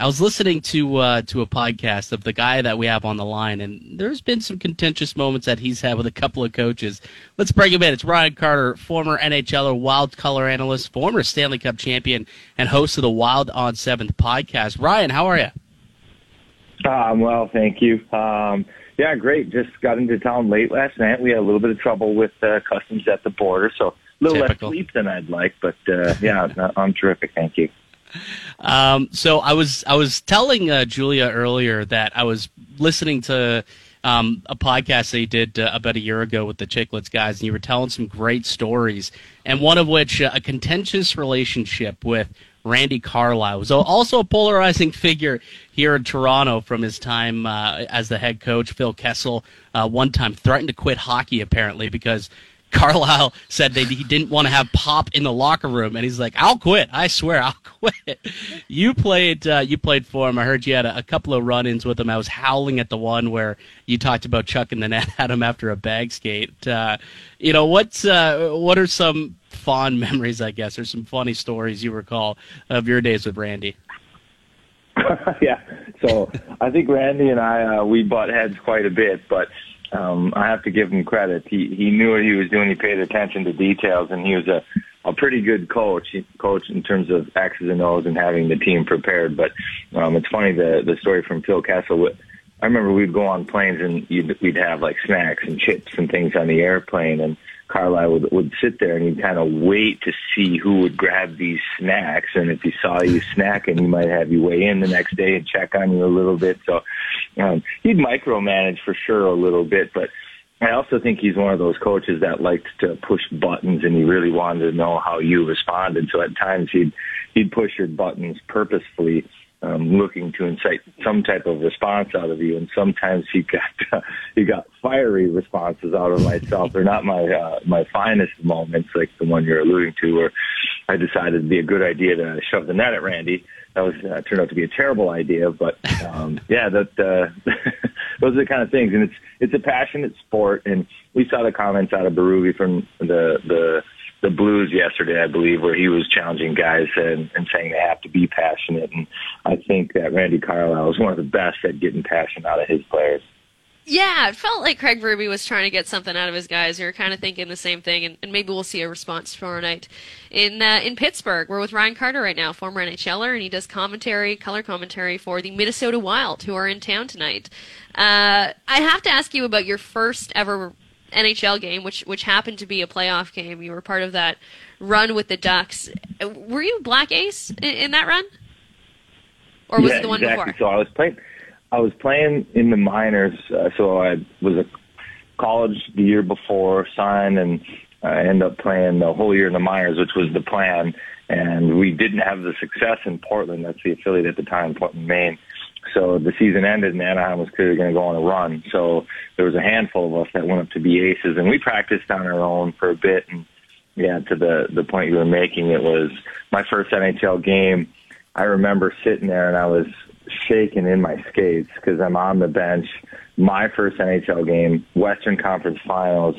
I was listening to uh, to a podcast of the guy that we have on the line, and there's been some contentious moments that he's had with a couple of coaches. Let's bring him in. It's Ryan Carter, former NHLer, Wild color analyst, former Stanley Cup champion, and host of the Wild on Seventh podcast. Ryan, how are you? Um, well, thank you. Um, yeah, great. Just got into town late last night. We had a little bit of trouble with uh, customs at the border, so a little Typical. less sleep than I'd like. But uh, yeah, I'm terrific. Thank you. Um, so I was I was telling uh, Julia earlier that I was listening to um, a podcast they did uh, about a year ago with the Chicklets guys, and you were telling some great stories, and one of which uh, a contentious relationship with Randy Carlyle was also a polarizing figure here in Toronto from his time uh, as the head coach. Phil Kessel uh, one time threatened to quit hockey apparently because Carlyle said that he didn't want to have pop in the locker room, and he's like, "I'll quit. I swear, I'll quit." You played, uh, you played for him. I heard you had a, a, couple of run-ins with him. I was howling at the one where you talked about chucking the net at him after a bag skate. Uh, you know, what's uh, what are some fond memories, I guess, or some funny stories you recall of your days with Randy? yeah. So I think Randy and I uh, we butt heads quite a bit, but um, I have to give him credit. He he knew what he was doing. He paid attention to details, and he was a a pretty good coach. Coach in terms of X's and O's and having the team prepared. But um, it's funny the the story from Phil Kessel. I remember we'd go on planes and you'd, we'd have like snacks and chips and things on the airplane, and Carlyle would, would sit there and he'd kind of wait to see who would grab these snacks. And if he saw you snacking, he might have you weigh in the next day and check on you a little bit. So um, he'd micromanage for sure a little bit, but I also think he's one of those coaches that liked to push buttons and he really wanted to know how you responded. So at times he'd, he'd push your buttons purposefully um, looking to incite some type of response out of you. And sometimes he got uh, he got fiery responses out of myself. They're not my uh, my finest moments, like the one you're alluding to, where I decided it'd be a good idea to shove the net at Randy. That was uh, turned out to be a terrible idea, but um, yeah, that uh, those are the kind of things. And it's it's a passionate sport, and we saw the comments out of Berube from the the the Blues yesterday, I believe, where he was challenging guys and, and saying they have to be passionate. And I think that Randy Carlyle is one of the best at getting passion out of his players. Yeah, it felt like Craig Berube was trying to get something out of his guys. We were kind of thinking the same thing, and, and maybe we'll see a response tomorrow night in uh, in Pittsburgh. We're with Ryan Carter right now, former NHLer, and he does commentary, color commentary for the Minnesota Wild, who are in town tonight. Uh, I have to ask you about your first ever NHL game, which which happened to be a playoff game. You were part of that run with the Ducks. Were you Black Ace in, in that run, or was yeah, it the one exactly. before? So I was playing. I was playing in the minors. Uh, so I was a college the year before, signed, and I ended up playing the whole year in the minors, which was the plan. And we didn't have the success in Portland. That's the affiliate at the time, Portland, Maine. So the season ended and Anaheim was clearly going to go on a run. So there was a handful of us that went up to be aces and we practiced on our own for a bit. And yeah, to the, the point you were making, it was my first NHL game. I remember sitting there and I was shaking in my skates because I'm on the bench. My first NHL game, Western Conference Finals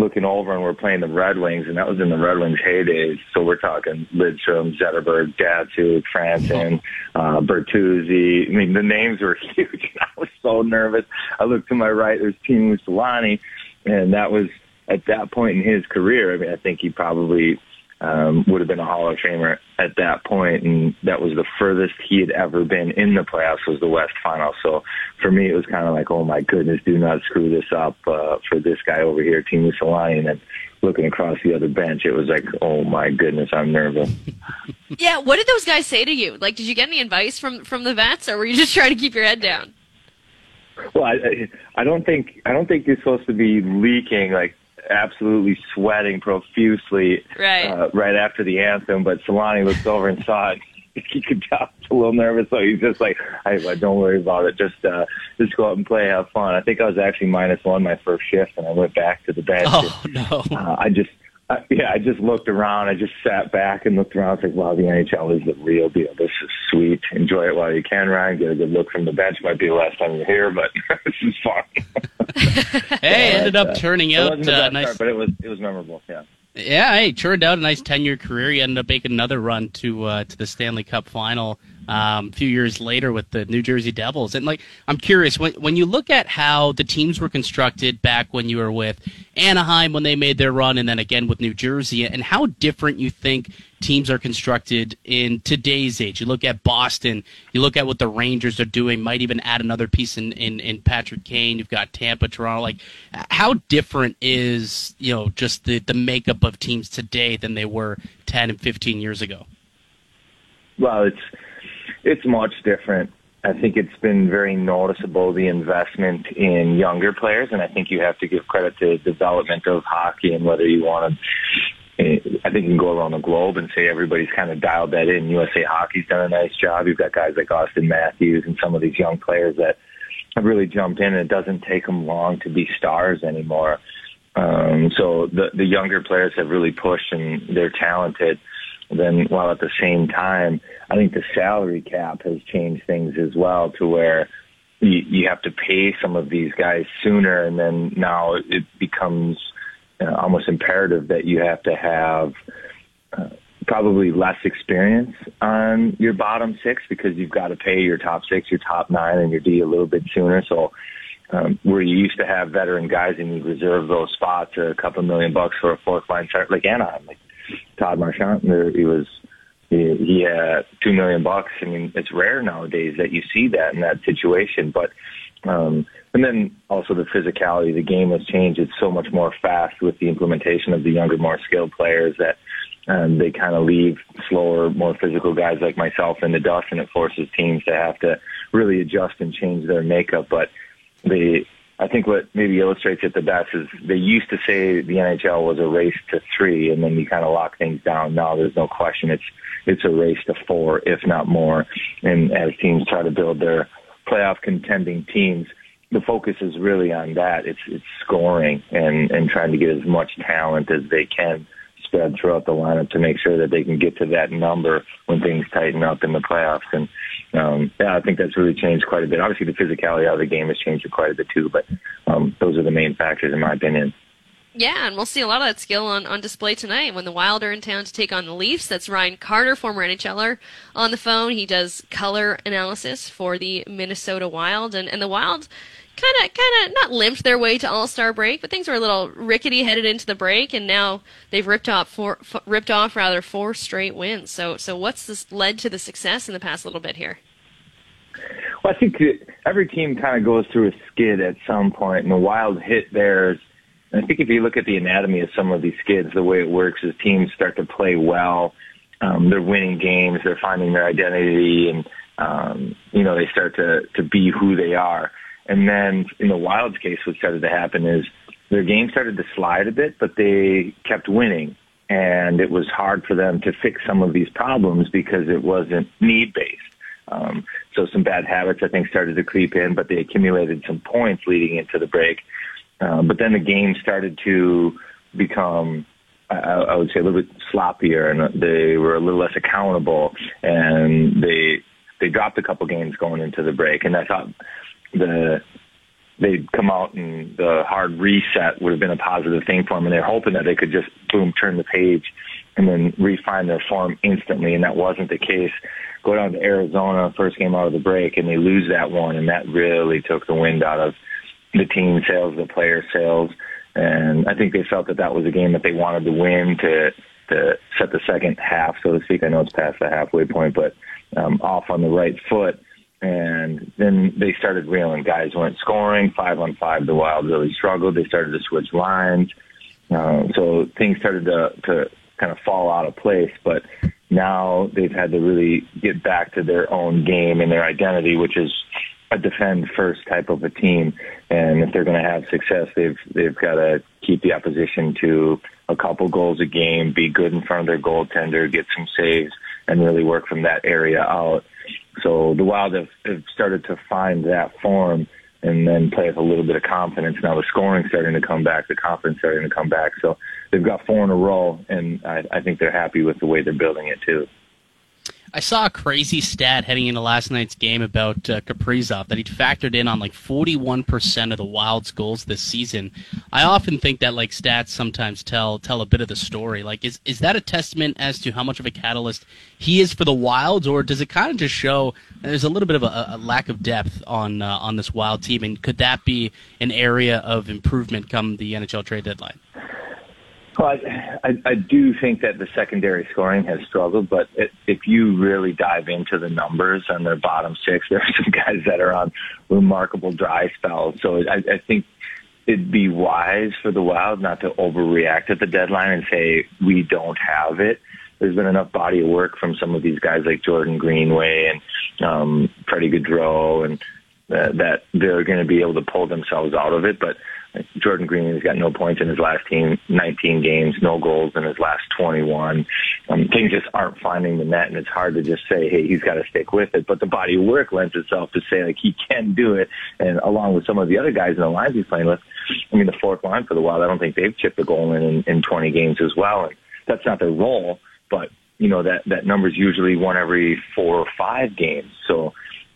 looking over and we're playing the Red Wings, and that was in the Red Wings heydays. So we're talking Lidstrom, Zetterberg, Datsyuk, Franzen, uh, Bertuzzi. I mean, the names were huge. I was so nervous. I looked to my right. There's Teemu Selanne, and that was at that point in his career. I mean, I think he probably um, would have been a Hall of Famer at that point, and that was the furthest he had ever been in the playoffs was the West Final. So for me, it was kind of like, oh my goodness, do not screw this up uh, for this guy over here, Teemu Selanne, and looking across the other bench, it was like, oh my goodness, I'm nervous. yeah, what did those guys say to you? Like, did you get any advice from from the vets, or were you just trying to keep your head down? Well, I, I don't think I don't think you're supposed to be leaking like absolutely sweating profusely right, uh, right after the anthem. But Selanne looked over and saw it. He could tell he's a little nervous, so he's just like, "Hey, don't worry about it. Just uh, just go out and play, have fun." I think I was actually minus one my first shift, and I went back to the bench. Oh and, no! Uh, I just uh, yeah, I just looked around. I just sat back and looked around. I was like, wow, the NHL is the real deal. This is sweet. Enjoy it while you can, Ryan. Get a good look from the bench. Might be the last time you're here, but this is fun. hey, ended up uh, turning out uh, nice, start, but it was it was memorable. Yeah. Yeah, hey, turned out a nice ten-year career. You ended up making another run to uh, to the Stanley Cup final um, a few years later with the New Jersey Devils. And like, I'm curious when when you look at how the teams were constructed back when you were with Anaheim when they made their run, and then again with New Jersey, and how different you think teams are constructed in today's age. You look at Boston, you look at what the Rangers are doing. Might even add another piece in in, in Patrick Kane. You've got Tampa, Toronto. Like, how different is you know just the the makeup of teams today than they were 10 and 15 years ago? Well, it's it's much different. I think it's been very noticeable the investment in younger players, and I think you have to give credit to development of hockey and whether you want to. I think you can go around the globe and say everybody's kind of dialed that in. USA Hockey's done a nice job. You've got guys like Auston Matthews and some of these young players that have really jumped in, and it doesn't take them long to be stars anymore. Um, so the the younger players have really pushed, and they're talented then while at the same time, I think the salary cap has changed things as well to where you, you have to pay some of these guys sooner, and then now it becomes uh, almost imperative that you have to have uh, probably less experience on your bottom six because you've got to pay your top six, your top nine, and your D a little bit sooner. So um, where you used to have veteran guys and you reserve those spots, or a couple million bucks for a fourth line start like Anaheim. Like Todd Marchant. There, he was he, he had two million bucks. I mean, it's rare nowadays that you see that in that situation. But um, and then also the physicality. The game has changed. It's so much more fast with the implementation of the younger, more skilled players that um, they kind of leave slower, more physical guys like myself in the dust, and it forces teams to have to really adjust and change their makeup. But the I think what maybe illustrates it the best is they used to say the NHL was a race to three, and then you kind of lock things down. Now there's no question it's it's a race to four, if not more. And as teams try to build their playoff contending teams, the focus is really on that. It's it's scoring and and trying to get as much talent as they can spread throughout the lineup to make sure that they can get to that number when things tighten up in the playoffs. And um, yeah, I think that's really changed quite a bit. Obviously, the physicality of the game has changed quite a bit too, but um, those are the main factors in my opinion. Yeah, and we'll see a lot of that skill on, on display tonight when the Wild are in town to take on the Leafs. That's Ryan Carter, former NHLer, on the phone. He does color analysis for the Minnesota Wild, and, and the Wild kind of kind of not limped their way to All Star break, but things were a little rickety headed into the break, and now they've ripped off four f- ripped off rather four straight wins. So so what's this led to the success in the past little bit here? Well, I think every team kind of goes through a skid at some point, and the Wild hit theirs. I think if you look at the anatomy of some of these skids, the way it works is teams start to play well. Um, they're winning games. They're finding their identity, and um, you know they start to to be who they are. And then in the Wild's case, what started to happen is their game started to slide a bit, but they kept winning. And it was hard for them to fix some of these problems because it wasn't need based. Um, so some bad habits, I think, started to creep in, but they accumulated some points leading into the break. Um, but then the game started to become, I, I would say, a little bit sloppier, and they were a little less accountable, and they they dropped a couple games going into the break. And I thought the they'd come out and the hard reset would have been a positive thing for them, and they're hoping that they could just boom turn the page and then refine their form instantly, and that wasn't the case. Go down to Arizona, first game out of the break, and they lose that one, and that really took the wind out of the team sails, the player sails, and I think they felt that that was a game that they wanted to win to to set the second half, so to speak. I know it's past the halfway point, but um, off on the right foot and then they started reeling. Guys weren't scoring. Five on five, the Wild really struggled. They started to switch lines. Uh, so things started to, to kind of fall out of place. But now they've had to really get back to their own game and their identity, which is a defend first type of a team. And if they're going to have success, they've they've got to keep the opposition to a couple goals a game, be good in front of their goaltender, get some saves, and really work from that area out. So the Wild have, have started to find that form and then play with a little bit of confidence. Now the scoring starting to come back, the confidence starting to come back. So they've got four in a row, and I, I think they're happy with the way they're building it too. I saw a crazy stat heading into last night's game about uh, Kaprizov that he'd factored in on like 41% of the Wild's goals this season. I often think that like stats sometimes tell tell a bit of the story. Like, is is that a testament as to how much of a catalyst he is for the Wilds, or does it kind of just show there's a little bit of a, a lack of depth on uh, on this Wild team, and could that be an area of improvement come the NHL trade deadline? Well, I, I, I do think that the secondary scoring has struggled, but it, if you really dive into the numbers on their bottom six, there are some guys that are on remarkable dry spells. So I, I think it'd be wise for the Wild not to overreact at the deadline and say we don't have it. There's been enough body of work from some of these guys like Jordan Greenway and um, Freddie Gaudreau and uh, that they're going to be able to pull themselves out of it. But Jordan Green has got no points in his last team, 19 games, no goals in his last 21. Um, things just aren't finding the net, and it's hard to just say, hey, he's got to stick with it. But the body of work lends itself to say, like, he can do it. And along with some of the other guys in the lines he's playing with, I mean, the fourth line for the Wild, I don't think they've chipped a goal in, in, in 20 games as well. And that's not their role, but, you know, that, that number's usually one every four or five games. So,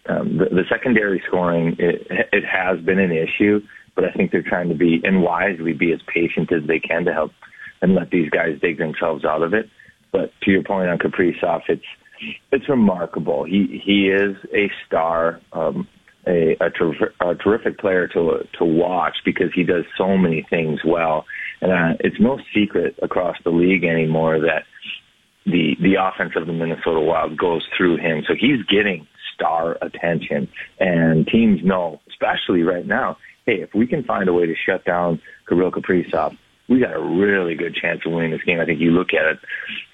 um, the, the secondary scoring, it, it has been an issue but I think they're trying to be and wisely be as patient as they can to help and let these guys dig themselves out of it. But to your point on Kaprizov, it's it's remarkable. He he is a star, um, a, a, ter- a terrific player to to watch because he does so many things well, and uh, it's no secret across the league anymore that the the offense of the Minnesota Wild goes through him. So he's getting star attention, and teams know, especially right now, hey, if we can find a way to shut down Kirill Kaprizov, we got a really good chance of winning this game. I think you look at it,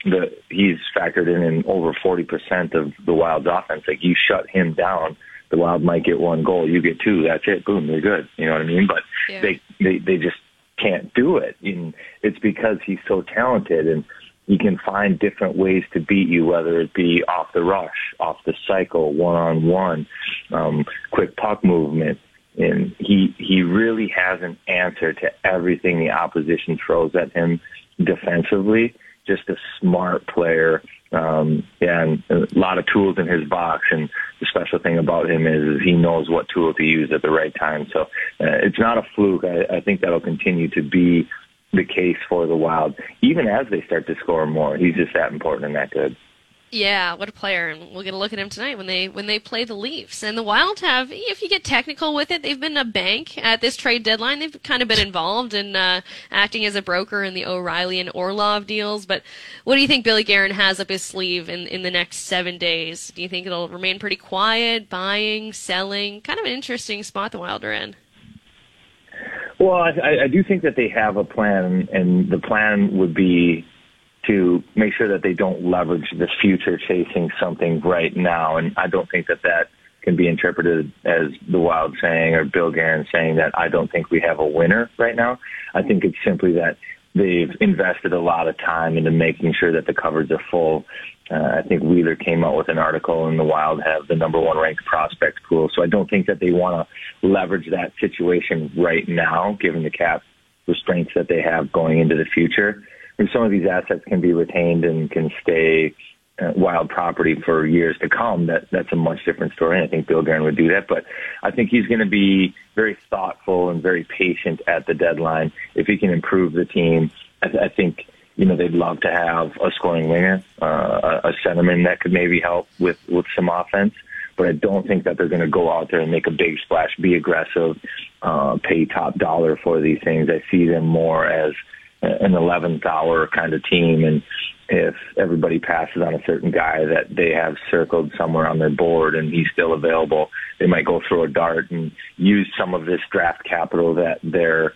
the he's factored in in over 40% of the Wild's offense. Like you shut him down, the Wild might get one goal, you get two, that's it, boom, they're good. You know what I mean? But yeah. they they they just can't do it. And it's because he's so talented and he can find different ways to beat you, whether it be off the rush, off the cycle, one on one, um, quick puck movement, and he he really has an answer to everything the opposition throws at him defensively. Just a smart player, um, and a lot of tools in his box. And the special thing about him is, is he knows what tool to use at the right time. So uh, it's not a fluke. I, I think that'll continue to be the case for the Wild, even as they start to score more. He's just that important and that good. Yeah, what a player, and we'll get a look at him tonight when they when they play the Leafs. And the Wild have, if you get technical with it, they've been a bank at this trade deadline. They've kind of been involved in uh, acting as a broker in the O'Reilly and Orlov deals. But what do you think Billy Guerin has up his sleeve in in the next seven days? Do you think it'll remain pretty quiet, buying, selling? Kind of an interesting spot the Wild are in. Well, I, I do think that they have a plan, and the plan would be to make sure that they don't leverage the future chasing something right now. And I don't think that that can be interpreted as the Wild saying or Bill Guerin saying that I don't think we have a winner right now. I think it's simply that they've invested a lot of time into making sure that the covers are full. Uh, I think Wheeler came out with an article and the Wild have the number one ranked prospect pool. So I don't think that they want to leverage that situation right now, given the cap restraints that they have going into the future some of these assets can be retained and can stay uh, wild property for years to come, that that's a much different story. And I think Bill Guerin would do that, but I think he's going to be very thoughtful and very patient at the deadline. If he can improve the team, I, th- I think you know they'd love to have a scoring winger, uh, a, a centerman that could maybe help with with some offense. But I don't think that they're going to go out there and make a big splash, be aggressive, uh, pay top dollar for these things. I see them more as an 11th hour kind of team. And if everybody passes on a certain guy that they have circled somewhere on their board and he's still available, they might go throw a dart and use some of this draft capital that they're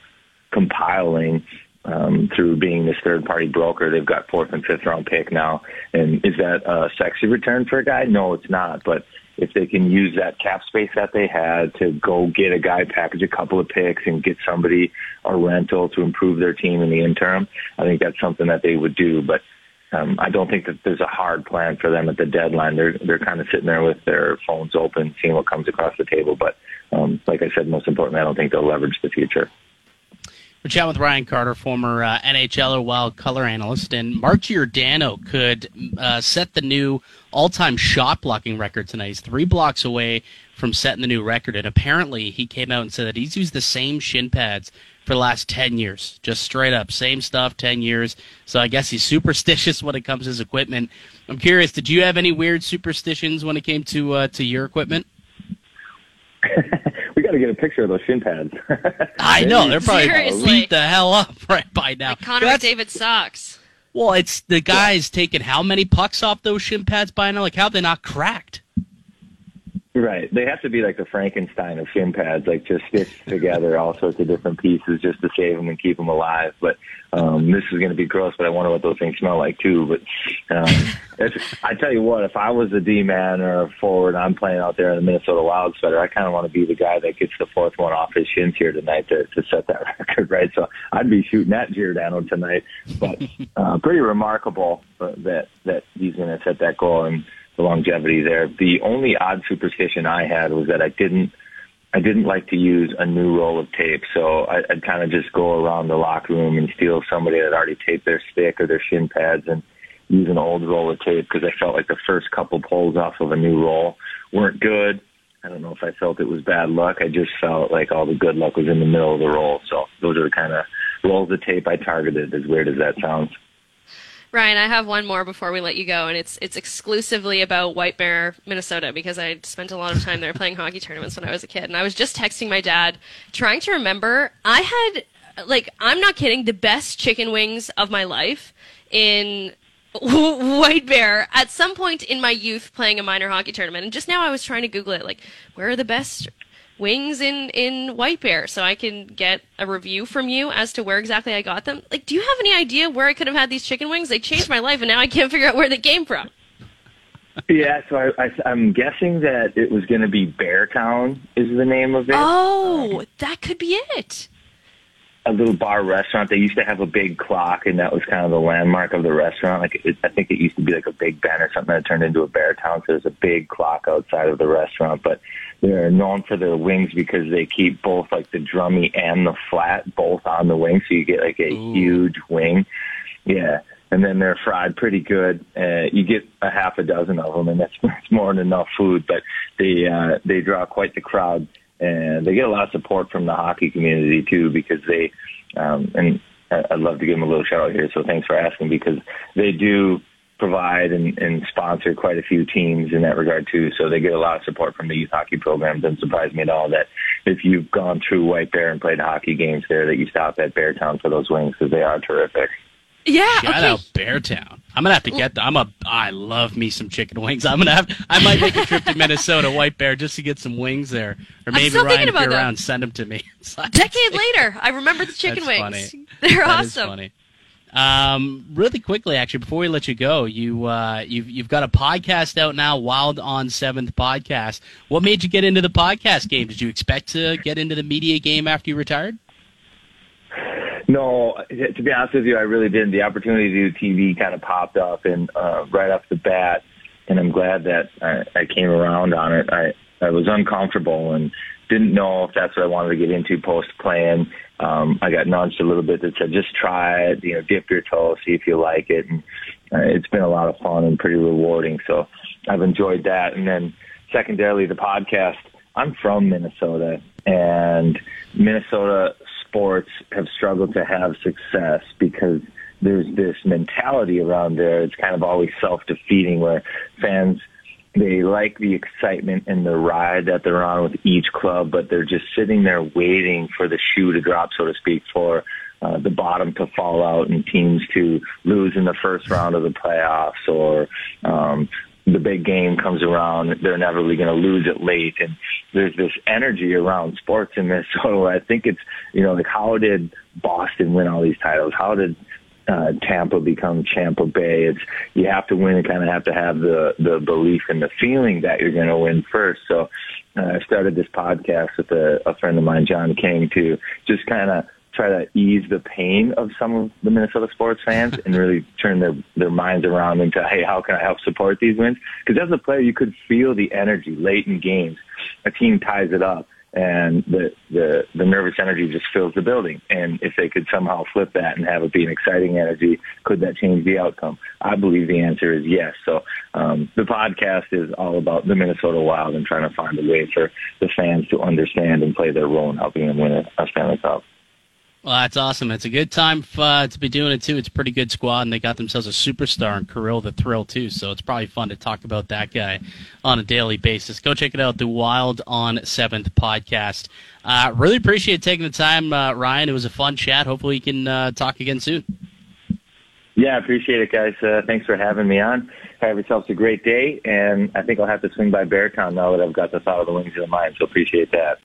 compiling um, through being this third party broker. They've got fourth and fifth round pick now. And is that a sexy return for a guy? No, it's not. But if they can use that cap space that they had to go get a guy, package a couple of picks, and get somebody a rental to improve their team in the interim, I think that's something that they would do. But um, I don't think that there's a hard plan for them at the deadline. They're they're kind of sitting there with their phones open, seeing what comes across the table. But um, like I said, most importantly, I don't think they'll leverage the future. We're chatting with Ryan Carter, former uh, NHLer, wild color analyst, and Mark Giordano could uh, set the new all-time shot blocking record tonight. He's three blocks away from setting the new record, and apparently he came out and said that he's used the same shin pads for the last 10 years. Just straight up, same stuff, 10 years. So I guess he's superstitious when it comes to his equipment. I'm curious, did you have any weird superstitions when it came to uh, to your equipment? we got to get a picture of those shin pads. I know they're probably Seriously. beat the hell up right by now. Like Connor That's- McDavid socks. Well, it's the guys taking how many pucks off those shin pads by now? Like how they not cracked? Right. They have to be like the Frankenstein of shin pads, like just stitched together all sorts of different pieces just to save them and keep them alive. But um, this is going to be gross, but I wonder what those things smell like too. But um, it's, I tell you what, if I was a D man or a forward, and I'm playing out there in the Minnesota Wild sweater, I kind of want to be the guy that gets the fourth one off his shins here tonight to, to set that record, right? So I'd be shooting at Giordano tonight. But uh, pretty remarkable uh, that that he's going to set that goal and the longevity there. The only odd superstition I had was that I didn't I didn't like to use a new roll of tape, so I, I'd kind of just go around the locker room and steal somebody that already taped their stick or their shin pads and use an old roll of tape because I felt like the first couple pulls off of a new roll weren't good. I don't know if I felt it was bad luck. I just felt like all the good luck was in the middle of the roll. So those are the kind of rolls of tape I targeted. As weird as that sounds. Ryan, I have one more before we let you go, and it's it's exclusively about White Bear, Minnesota, because I spent a lot of time there playing hockey tournaments when I was a kid, and I was just texting my dad, trying to remember. I had like I'm not kidding, the best chicken wings of my life in White Bear at some point in my youth playing a minor hockey tournament, and just now I was trying to Google it, like where are the best wings in in White Bear so I can get a review from you as to where exactly I got them. Like, do you have any idea where I could have had these chicken wings? They changed my life, and now I can't figure out where they came from. Yeah, so I, I, I'm guessing that it was going to be Beartown is the name of it. Oh, that could be it. A little bar restaurant. They used to have a big clock, and that was kind of the landmark of the restaurant. Like it, I think it used to be like a big Ben or something that turned into a Bear Town. So there's a big clock outside of the restaurant, but they're known for their wings because they keep both like the drummy and the flat both on the wing, so you get like a Ooh. huge wing. Yeah. And then they're fried pretty good. Uh, you get a half a dozen of them, and that's, that's more than enough food. But they uh, they draw quite the crowd, and they get a lot of support from the hockey community too, because they um, and I'd love to give them a little shout out here. So thanks for asking because they do provide and, and sponsor quite a few teams in that regard too. So they get a lot of support from the youth hockey program. Doesn't surprise me at all that if you've gone through White Bear and played hockey games there, that you stop at Beartown for those wings because they are terrific. Yeah. Shout okay. out Beartown. I'm gonna have to get. The, I'm a. I love me some chicken wings. I'm gonna have. I might make a trip to Minnesota, White Bear, just to get some wings there, or maybe Ryan, if you're about that. around, send them to me. Decade later, I remember the chicken wings. funny. They're That awesome. funny. Um, really quickly, actually, before we let you go, you uh, you've you've got a podcast out now, Wild on Seventh podcast. What made you get into the podcast game? Did you expect to get into the media game after you retired? No, to be honest with you, I really didn't. The opportunity to do TV kind of popped up, and uh, right off the bat, and I'm glad that I, I came around on it. I I was uncomfortable and didn't know if that's what I wanted to get into post playing. Um, I got nudged a little bit that said just try it, you know, dip your toe, see if you like it, and uh, it's been a lot of fun and pretty rewarding. So I've enjoyed that, and then secondarily the podcast. I'm from Minnesota, and Minnesota sports have struggled to have success because there's this mentality around there. It's kind of always self-defeating where fans they like the excitement and the ride that they're on with each club, but they're just sitting there waiting for the shoe to drop, so to speak, for uh, the bottom to fall out and teams to lose in the first round of the playoffs or um, the big game comes around, they're inevitably going to lose it late. And there's this energy around sports in Minnesota I think it's, you know, like how did Boston win all these titles? How did uh, Tampa become Tampa Bay? It's, you have to win and kind of have to have the, the belief and the feeling that you're going to win first. So uh, I started this podcast with a, a friend of mine, John King, to just kind of try to ease the pain of some of the Minnesota sports fans and really turn their their minds around into hey how can I help support these wins because as a player you could feel the energy late in games a team ties it up and the, the, the nervous energy just fills the building. And if they could somehow flip that and have it be an exciting energy, could that change the outcome? I believe the answer is yes. So, um, the podcast is all about the Minnesota Wild and trying to find a way for the fans to understand and play their role in helping them win a, a Stanley Cup. Well, that's awesome. It's a good time uh, to be doing it too. It's a pretty good squad, and they got themselves a superstar in Kirill the Thrill too. So it's probably fun to talk about that guy on a daily basis. Go check it out, the Wild on Seventh podcast. Uh, really appreciate taking the time, uh, Ryan. It was a fun chat. Hopefully, we can uh, talk again soon. Yeah, appreciate it, guys. Uh, thanks for having me on. Have yourselves a great day, and I think I'll have to swing by Beartown now that I've got the thought of the wings of the mind. So appreciate that.